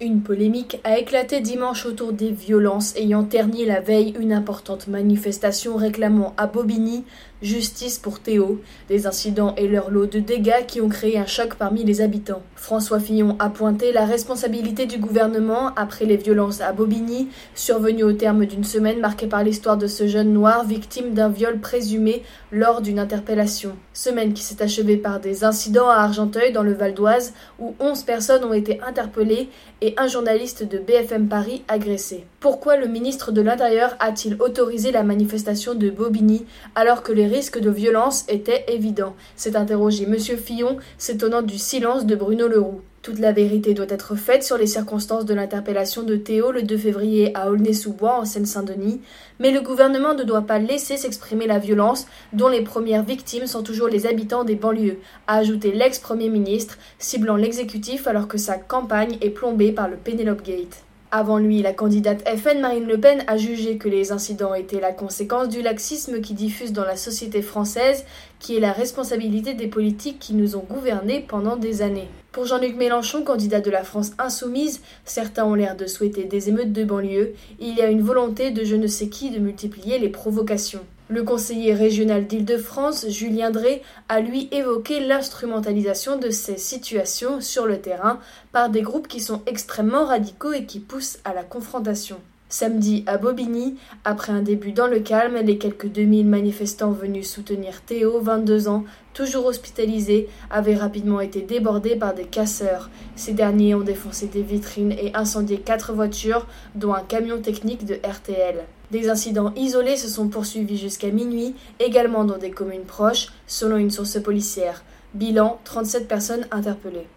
Une polémique a éclaté dimanche autour des violences ayant terni la veille une importante manifestation réclamant à Bobigny justice pour Théo, des incidents et leur lot de dégâts qui ont créé un choc parmi les habitants. François Fillon a pointé la responsabilité du gouvernement après les violences à Bobigny, survenues au terme d'une semaine marquée par l'histoire de ce jeune noir victime d'un viol présumé lors d'une interpellation. Semaine qui s'est achevée par des incidents à Argenteuil dans le Val d'Oise où 11 personnes ont été interpellées et un journaliste de BFM Paris agressé. Pourquoi le ministre de l'Intérieur a-t-il autorisé la manifestation de Bobigny alors que les risques de violence étaient évidents s'est interrogé M. Fillon, s'étonnant du silence de Bruno Leroux. Toute la vérité doit être faite sur les circonstances de l'interpellation de Théo le 2 février à Aulnay-sous-Bois en Seine-Saint-Denis, mais le gouvernement ne doit pas laisser s'exprimer la violence dont les premières victimes sont toujours les habitants des banlieues, a ajouté l'ex-premier ministre, ciblant l'exécutif alors que sa campagne est plombée par le Penelope Gate. Avant lui, la candidate FN Marine Le Pen a jugé que les incidents étaient la conséquence du laxisme qui diffuse dans la société française, qui est la responsabilité des politiques qui nous ont gouvernés pendant des années. Pour Jean-Luc Mélenchon, candidat de la France insoumise, certains ont l'air de souhaiter des émeutes de banlieue, il y a une volonté de je ne sais qui de multiplier les provocations. Le conseiller régional d'Île-de-France, Julien Drey, a lui évoqué l'instrumentalisation de ces situations sur le terrain par des groupes qui sont extrêmement radicaux et qui poussent à la confrontation. Samedi à Bobigny, après un début dans le calme, les quelques 2000 manifestants venus soutenir Théo, 22 ans, toujours hospitalisé, avaient rapidement été débordés par des casseurs. Ces derniers ont défoncé des vitrines et incendié quatre voitures, dont un camion technique de RTL. Des incidents isolés se sont poursuivis jusqu'à minuit, également dans des communes proches, selon une source policière. Bilan 37 personnes interpellées.